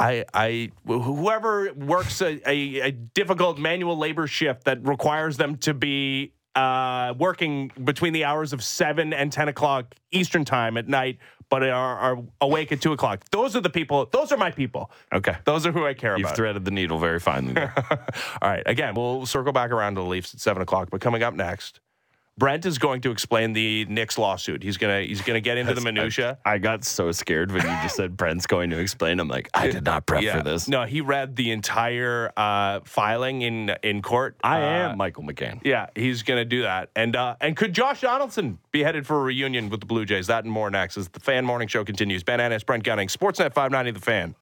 I, I, whoever works a, a, a difficult manual labor shift that requires them to be uh, working between the hours of seven and ten o'clock Eastern time at night, but are, are awake at two o'clock. Those are the people. Those are my people. Okay. Those are who I care about. You've threaded the needle very finely there. All right. Again, we'll circle back around to the Leafs at seven o'clock. But coming up next, Brent is going to explain the Knicks lawsuit. He's gonna he's gonna get into the minutia. I got so scared when you just said Brent's going to explain. I'm like, I did not prep for this. No, he read the entire uh, filing in in court. I Uh, am Michael McCann. Yeah, he's going to do that. And uh, and could Josh Donaldson be headed for a reunion with the Blue Jays? That and more next as the Fan Morning Show continues. Ben Ennis, Brent Gunning, Sportsnet 590, The Fan.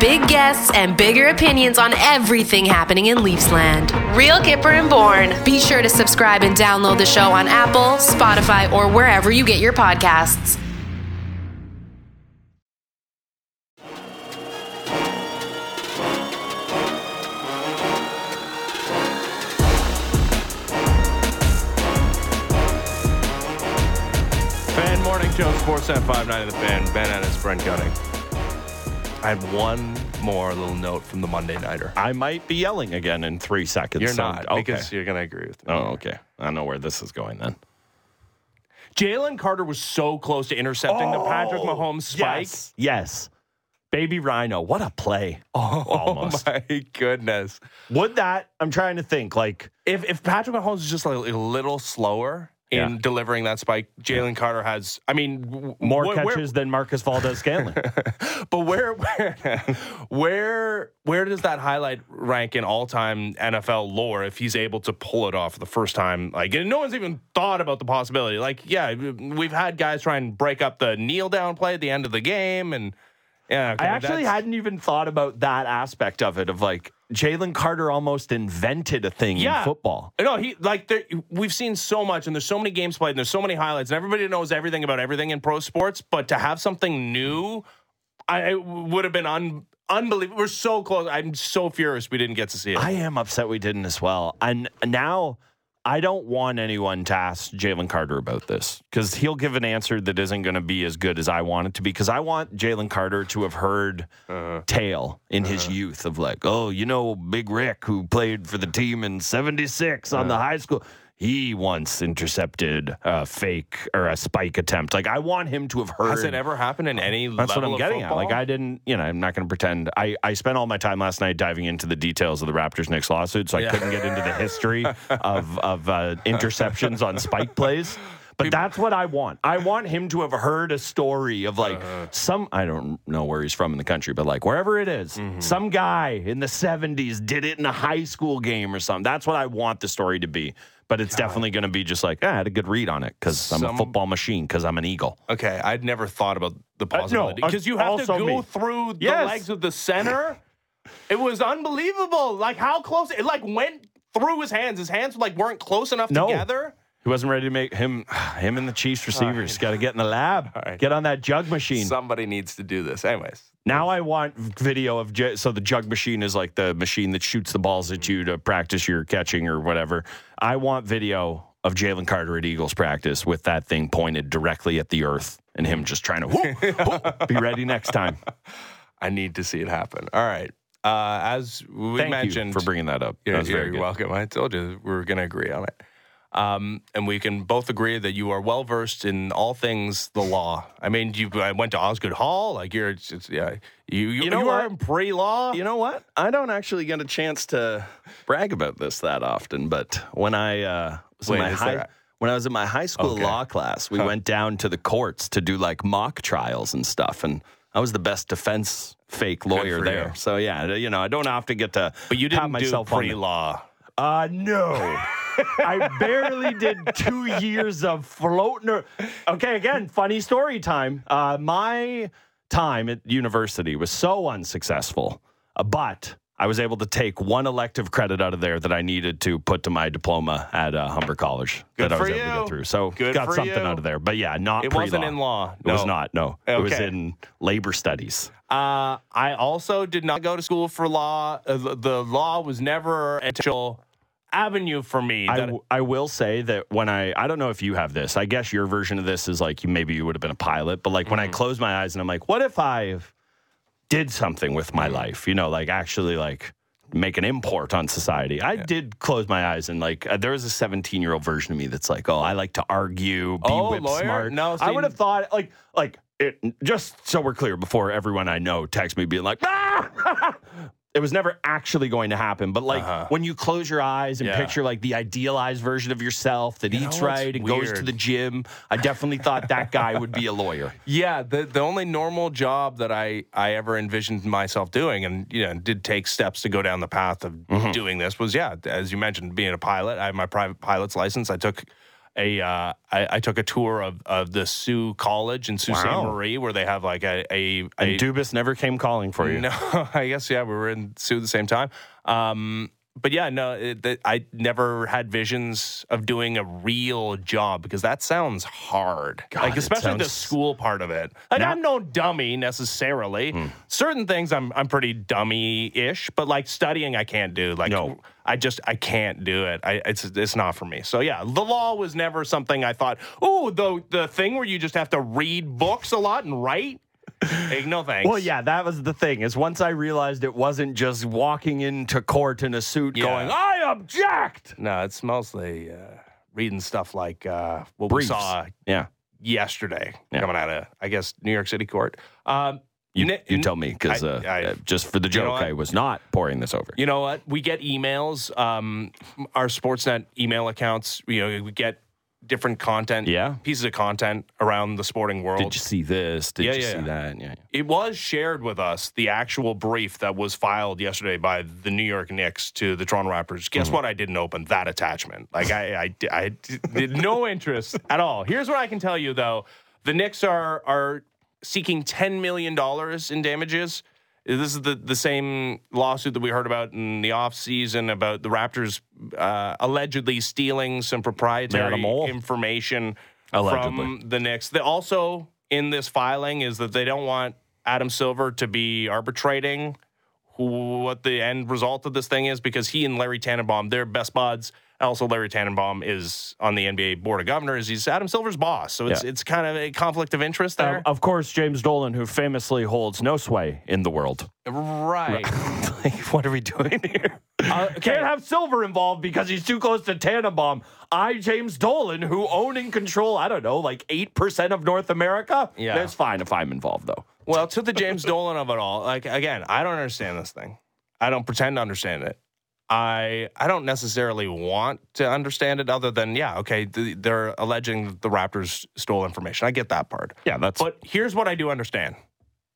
Big guests and bigger opinions on everything happening in Leafsland. Real Kyper and Bourne. Be sure to subscribe and download the show on Apple, Spotify, or wherever you get your podcasts. Fan Morning Show, Sportsnet 590, The Fan. Ben Ennis, Brent Gunning. I have one more little note from the Monday Nighter. I might be yelling again in three seconds. You're so- not, okay. because you're going to agree with me. Oh, okay. I know where this is going then. Jalen Carter was so close to intercepting the Patrick oh, Mahomes spike. Oh, Yes. Yes. Baby Rhino, what a play. Oh Almost. Oh my goodness. Would that, I'm trying to think, like, If if Patrick Mahomes is just like a little slower in Yeah. delivering that spike, Jalen Carter has. I mean, more wh- where- catches than Marquez Valdes-Scantling. but where where where where does that highlight rank in all time NFL lore if he's able to pull it off the first time? Like, no one's even thought about the possibility. Like, yeah, we've had guys try and break up the kneel down play at the end of the game, and yeah, I actually hadn't even thought about that aspect of it, of like, Jalen Carter almost invented a thing Yeah. in football. No, he like there, we've seen so much, and there's so many games played, and there's so many highlights, and everybody knows everything about everything in pro sports. But to have something new, I it would have been un, unbelievable. We're so close. I'm so furious we didn't get to see it. I am upset we didn't as well. And now I don't want anyone to ask Jalen Carter about this because he'll give an answer that isn't going to be as good as I want it to be. Because I want Jalen Carter to have heard uh-huh. tale in his uh-huh. youth of like, oh, you know, Big Rick who played for the team in '76 on the uh-huh. high school. He once intercepted a fake or a spike attempt. Like I want him to have heard. Has it ever happened in any That's what I'm of getting at. Like? I didn't, you know, I'm not going to pretend. I, I spent all my time last night diving into the details of the Raptors Knicks lawsuit, so I Yeah. couldn't get into the history of of uh, interceptions on spike plays. But that's what I want. I want him to have heard a story of like Uh-huh. some I don't know where he's from in the country, but like wherever it is, Mm-hmm. some guy in the 70s did it in a high school game or something. That's what I want the story to be. But it's definitely going to be just like, "Ah, I had a good read on it because I'm a football machine because I'm an eagle. Okay, I'd never thought about the possibility uh, because you have to go me. through the Yes. legs of the center. it was unbelievable. Like how close it like went through his hands. His hands like weren't close enough No. together. He wasn't ready to make him him and the Chiefs receivers got to get in the lab, right. get on that jug machine. Somebody needs to do this. Anyways, now I want video of j- so the jug machine is like the machine that shoots the balls at you to practice your catching or whatever. I want video of Jalen Carter at Eagles practice with that thing pointed directly at the earth and him just trying to whoop, whoop, be ready next time. I need to see it happen. All right. Uh, as we Thank mentioned, you for bringing that up. You're, that you're welcome. I told you we were going to agree on it. Um, and we can both agree that you are well versed in all things the law. I mean, you I went to Osgoode Hall. Like you're, it's, it's- yeah, you you, You know you are in pre-law. You know what? I don't actually get a chance to brag about this that often, but when I uh, was Wait, in my high, there- when I was in my high school Okay. law class, we went down to the courts to do like mock trials and stuff, and I was the best defense fake lawyer there. you. So yeah, you know, I don't often get to. but you didn't do myself the- pre-law. Uh, no. I barely did two years of floating. ar- Okay, again, funny story time. Uh, my time at university was so unsuccessful, uh, but I was able to take one elective credit out of there that I needed to put to my diploma at uh, Humber College Good that I was able to you. get through. So Good got for something you. out of there. But yeah, not It wasn't pre-law. in law. It was No. not. No, it was Okay. in labor studies. Uh, I also did not go to school for law. Uh, the, the law was never potential avenue for me. I, w- I will say that when I I don't know if you have this. I guess your version of this is like you maybe you would have been a pilot, but like when I close my eyes and I'm like, what if I did something with my life? You know, like actually like make an import on society. I did close my eyes and like uh, there was a 17 year old version of me that's like, oh, I like to argue, be Oh, whip lawyer? smart. No, I would have thought like like it, just so we're clear before everyone I know texts me being like, ah! it was never actually going to happen. But like Uh-huh. when you close your eyes and Yeah. picture like the idealized version of yourself that You eats what's right and goes to the gym, I definitely thought that guy would be a lawyer. Yeah, the the only normal job that I I ever envisioned myself doing, and you know, did take steps to go down the path of Mm-hmm. doing this was yeah, as you mentioned, being a pilot. I have my private pilot's license. I took a uh, I, I took a tour of, of the Sault College in Sault Ste. Wow. Marie, where they have like a a, a And Dubas never came calling for you. No, I guess yeah, we were in Soo at the same time. Um, but yeah, no, it, I never had visions of doing a real job because that sounds hard. God, like especially the school part of it. Like Now- I'm no dummy necessarily. Hmm. Certain things I'm I'm pretty dummy-ish, but like studying I can't do. Like No. I just I can't do it. I it's it's not for me. So yeah, the law was never something I thought. Oh, the the thing where you just have to read books a lot and write. Hey, no thanks. Well, yeah, that was the thing. Is once I realized it wasn't just walking into court in a suit Yeah. going, "I object." No, it's mostly uh, reading stuff like uh, what we saw Yeah, yesterday Yeah. coming out of, I guess, New York City court. Um, you, you tell me because uh, uh, just for the you know joke. I was not pouring this over. You know what? We get emails. Um, our Sportsnet email accounts. You know, we get different content. Yeah. pieces of content around the sporting world. Did you see this? Did Yeah, you yeah, see yeah. that? Yeah. yeah. it was shared with us the actual brief that was filed yesterday by the New York Knicks to the Toronto Raptors. Guess mm-hmm. what? I didn't open that attachment. Like I, I, I did no interest at all. Here's what I can tell you though: the Knicks are are seeking ten million dollars in damages. This is the, the same lawsuit that we heard about in the offseason about the Raptors uh, allegedly stealing some proprietary information Allegedly. from the Knicks. They also in this filing is that they don't want Adam Silver to be arbitrating who, what the end result of this thing is because he and Larry Tannenbaum, they're best buds. Also, Larry Tannenbaum is on the NBA board of governors. He's Adam Silver's boss, so it's Yeah. it's kind of a conflict of interest there. Um, of course, James Dolan, who famously holds no sway in the world. right. like, what are we doing here? Can't have Silver involved because he's too close to Tannenbaum. I, James Dolan, who own and control, I don't know, like 8% of North America? Yeah. That's fine if I'm involved, though. Well, to the James Dolan of it all, like again, I don't understand this thing. I don't pretend to understand it. I I don't necessarily want to understand it, other than yeah, okay, th- they're alleging that the Raptors stole information. I get that part. Yeah, that's. But here's what I do understand: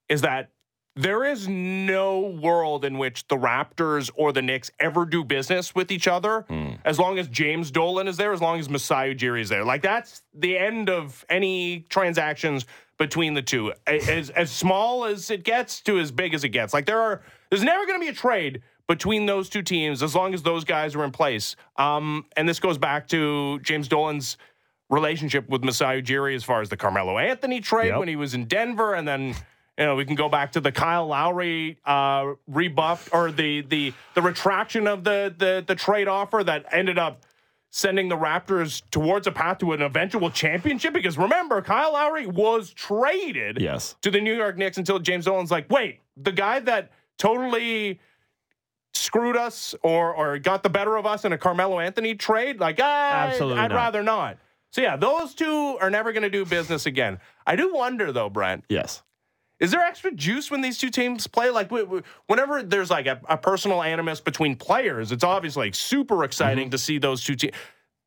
is that there is no world in which the Raptors or the Knicks ever do business with each other hmm. as long as James Dolan is there, as long as Masai Ujiri is there. Like that's the end of any transactions between the two. A- As as small as it gets to as big as it gets. Like there are there's never going to be a trade between those two teams as long as those guys are in place. Um, and this goes back to James Dolan's relationship with Masai Ujiri as far as the Carmelo Anthony trade Yep. when he was in Denver, and then you know we can go back to the Kyle Lowry uh, rebuff or the the the retraction of the the the trade offer that ended up sending the Raptors towards a path to an eventual championship. Because remember, Kyle Lowry was traded Yes. to the New York Knicks until James Dolan's like, wait, the guy that totally screwed us or or got the better of us in a Carmelo Anthony trade, like I, Absolutely I'd not. rather not. So yeah, those two are never going to do business again. I do wonder though, Brent, yes. is there extra juice when these two teams play? Like, whenever there's like a, a personal animus between players, it's obviously like super exciting mm-hmm. to see those two teams.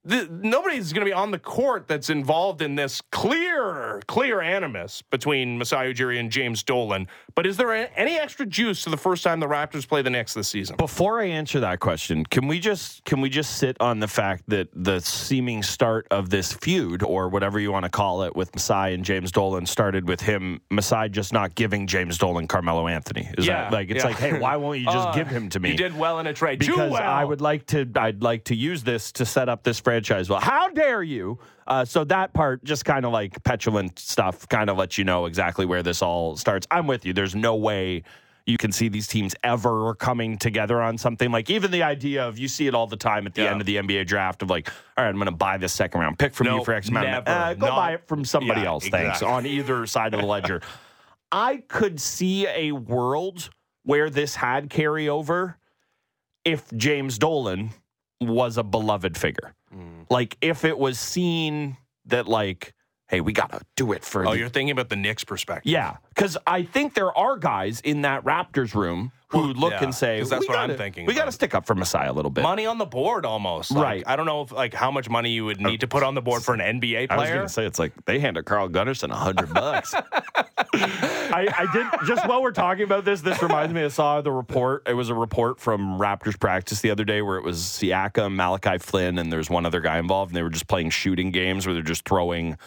The, nobody's going to be on the court that's involved in this clear clear, clear animus between Masai Ujiri and James Dolan. But is there any extra juice to the first time the Raptors play the Knicks this season? Before I answer that question, can we just can we just sit on the fact that the seeming start of this feud, or whatever you want to call it, with Masai and James Dolan started with him, Masai just not giving James Dolan Carmelo Anthony? Is Yeah, that like it's yeah. like, hey, why won't you just Uh, give him to me? You did well in a trade. Because well. I would like to I'd like to use this to set up this franchise. Well, how dare you? Uh, so that part, just kind of like petulant stuff, kind of lets you know exactly where this all starts. I'm with you. There's no way you can see these teams ever coming together on something like even the idea of you see it all the time at the Yeah. end of the NBA draft of like, all right, I'm going to buy this second round pick from you No, for X amount. of never. uh, go Not- buy it from somebody Yeah, else. Thanks exactly. on either side of the ledger. I could see a world where this had carryover if James Dolan was a beloved figure. Mm. Like if it was seen that like, hey, we gotta do it for Oh, the- you're thinking about the Knicks perspective. yeah, because I think there are guys in that Raptors room who Well, look yeah, and say, that's we what I'm thinking We got to stick up for Masai a little bit. Money on the board almost. Like, Right. I don't know if like how much money you would need to put on the board for an NBA player. I was going to say it's like they handed Carl Gunnarsson a hundred bucks. I, I did just while we're talking about this. This reminds me. I saw the report. It was a report from Raptors practice the other day where it was Siakam, Malachi Flynn, and there's one other guy involved, and they were just playing shooting games where they're just throwing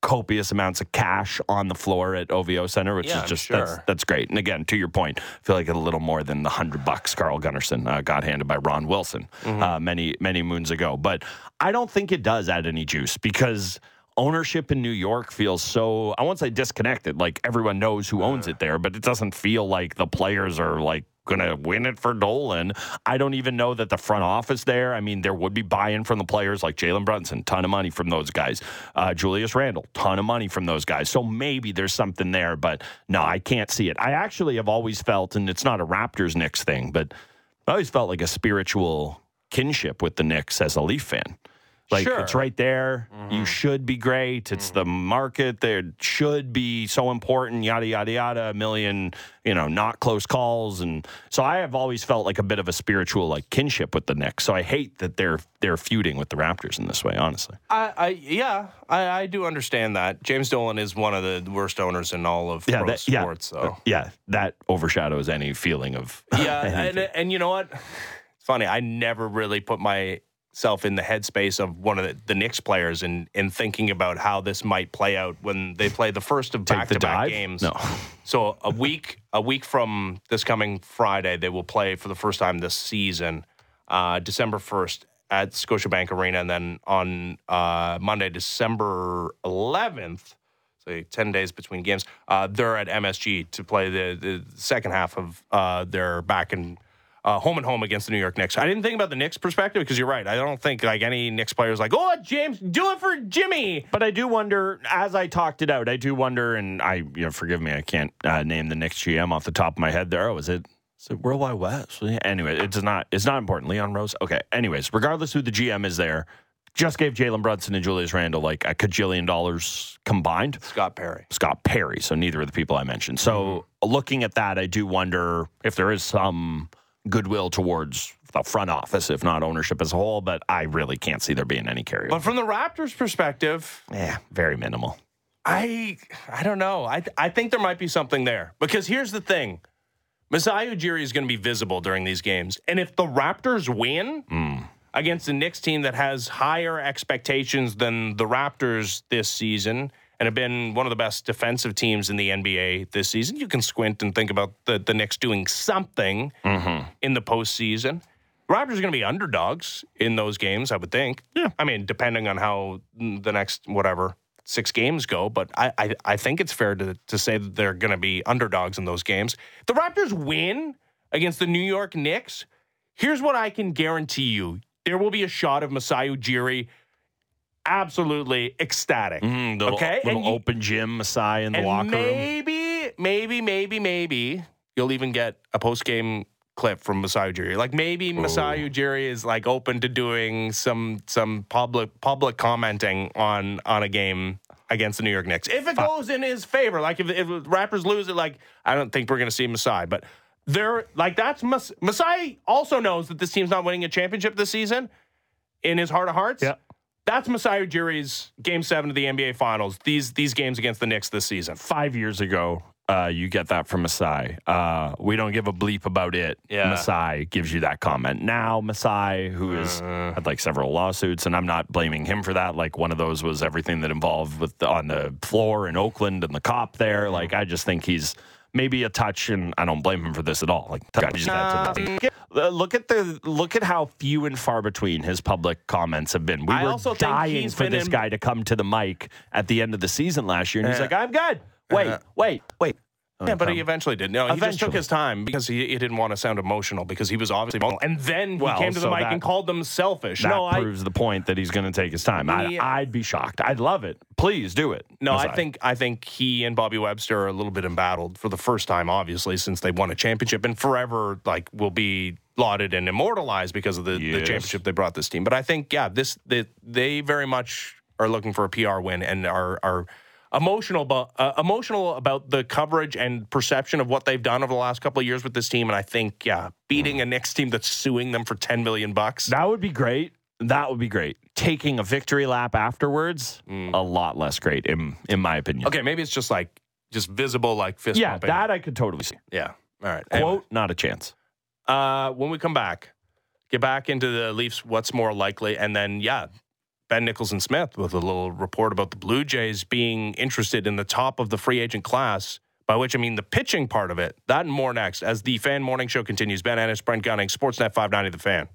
copious amounts of cash on the floor at OVO Center, which Yeah, is just that's, that's great. And again, to your point, I feel like a little more than the hundred bucks Carl Gunnarsson uh, got handed by Ron Wilson Mm-hmm. uh, many many moons ago. But I don't think it does add any juice because ownership in New York feels so I won't say disconnected. Like everyone knows who owns it there, but it doesn't feel like the players are like going to win it for Dolan. I don't even know that the front office there. I mean, there would be buy-in from the players like Jalen Brunson, ton of money from those guys. Uh, Julius Randle, ton of money from those guys. So maybe there's something there, but no, I can't see it. I actually have always felt, and it's not a Raptors Knicks thing, but I always felt like a spiritual kinship with the Knicks as a Leaf fan. Like Sure. it's right there. You should be great. It's the market. There should be so important. Yada yada yada. A million, you know, not close calls, and so I have always felt like a bit of a spiritual like kinship with the Knicks. So I hate that they're they're feuding with the Raptors in this way. Honestly, I, I yeah, I, I do understand that. James Dolan is one of the worst owners in all of pro that, yeah, sports. uh, So yeah, that overshadows any feeling of yeah, and, and you know what? It's funny. I never really put myself in the headspace of one of the, the Knicks players and in, thinking about how this might play out when they play the first of back-to-back games. No. So a week a week from this coming Friday, they will play for the first time this season, uh, December first at Scotiabank Arena, and then on uh, Monday, December eleventh. So ten days between games. Uh, they're at MSG to play the, the second half of uh, their back and uh, home and home against the New York Knicks. I didn't think about the Knicks perspective because you're right. I don't think like any Knicks players like, oh James, do it for Jimmy. But I do wonder, as I talked it out, I do wonder, and I, you know, forgive me, I can't uh, name the Knicks GM off the top of my head. There, oh, is it? Is it World Wide Wes? Anyway, it's not. It's not important. Leon Rose. Okay. Anyways, regardless who the GM is, there, just gave Jalen Brunson and Julius Randle like a cajillion dollars combined. Scott Perry. Scott Perry. So neither of the people I mentioned. So looking at that, I do wonder if there is some goodwill towards the front office, if not ownership as a whole. But I really can't see there being any carryover. But from the Raptors' perspective, Yeah, very minimal. I I don't know. I I think there might be something there because here's the thing: Masai Ujiri is going to be visible during these games, and if the Raptors win mm. against the Knicks team that has higher expectations than the Raptors this season and have been one of the best defensive teams in the NBA this season, you can squint and think about the the Knicks doing something mm-hmm. in the postseason. The Raptors are going to be underdogs in those games, I would think. Yeah. I mean, depending on how the next whatever six games go, but I I, I think it's fair to to say that they're going to be underdogs in those games. The Raptors win against the New York Knicks. Here's what I can guarantee you: there will be a shot of Masai Ujiri absolutely ecstatic. Mm, okay, little And you- open gym Masai in the locker room. maybe, maybe, maybe, maybe you'll even get a post game clip from Masai Ujiri. Like maybe Masai Ujiri is like open to doing some some public public commenting on on a game against the New York Knicks if it goes in his favor. Like if, if Raptors lose it, like I don't think we're gonna see Masai, but. They're like that's Mas- Masai also knows that this team's not winning a championship this season in his heart of hearts. Yeah. That's Masai Ujiri's game seven of the NBA Finals. These these games against the Knicks this season. Five years ago, uh, you get that from Masai. Uh, we don't give a bleep about it. Yeah. Masai gives you that comment. Now, Masai, who has Uh. had like several lawsuits, and I'm not blaming him for that. Like one of those was everything that involved with the, on the floor in Oakland and the cop Mm-hmm. there. Like I just think he's maybe a touch, and I don't blame him for this at all. Like touch that to the- Uh, look at the look at how few and far between his public comments have been. We I were also think dying he's for this in- guy to come to the mic at the end of the season last year, and he's like, "I'm good. Wait, Uh-huh. wait, wait." Yeah, but he eventually did. No, he just took Eventually. his time because he, he didn't want to sound emotional because he was obviously emotional. And then he Well, came to the so mic that- and called them selfish. That no, I proves the point that he's going to take his time. I, Yeah. I'd be shocked. I'd love it. Please do it. no, I Masai. think I think he and Bobby Webster are a little bit embattled for the first time, obviously, since they won a championship and forever like will be lauded and immortalized because of the, the Yes. championship they brought this team. But I think, yeah, this they, they very much are looking for a PR win and are are emotional about uh, emotional about the coverage and perception of what they've done over the last couple of years with this team. And I think, yeah, beating a Knicks team that's suing them for ten million bucks. that would be great. That would be great. Taking a victory lap afterwards, a lot less great, in in my opinion. Okay, maybe it's just like just visible, like fist Yeah, pumping. that I could totally see. yeah. All right. Anyway. Quote, not a chance. Uh, when we come back, get back into the Leafs. What's more likely, and then yeah, Ben Nicholson Smith with a little report about the Blue Jays being interested in the top of the free agent class. By which I mean the pitching part of it. That and more next as the Fan Morning Show continues. Ben Ennis, Brent Gunning, Sportsnet 590, The Fan.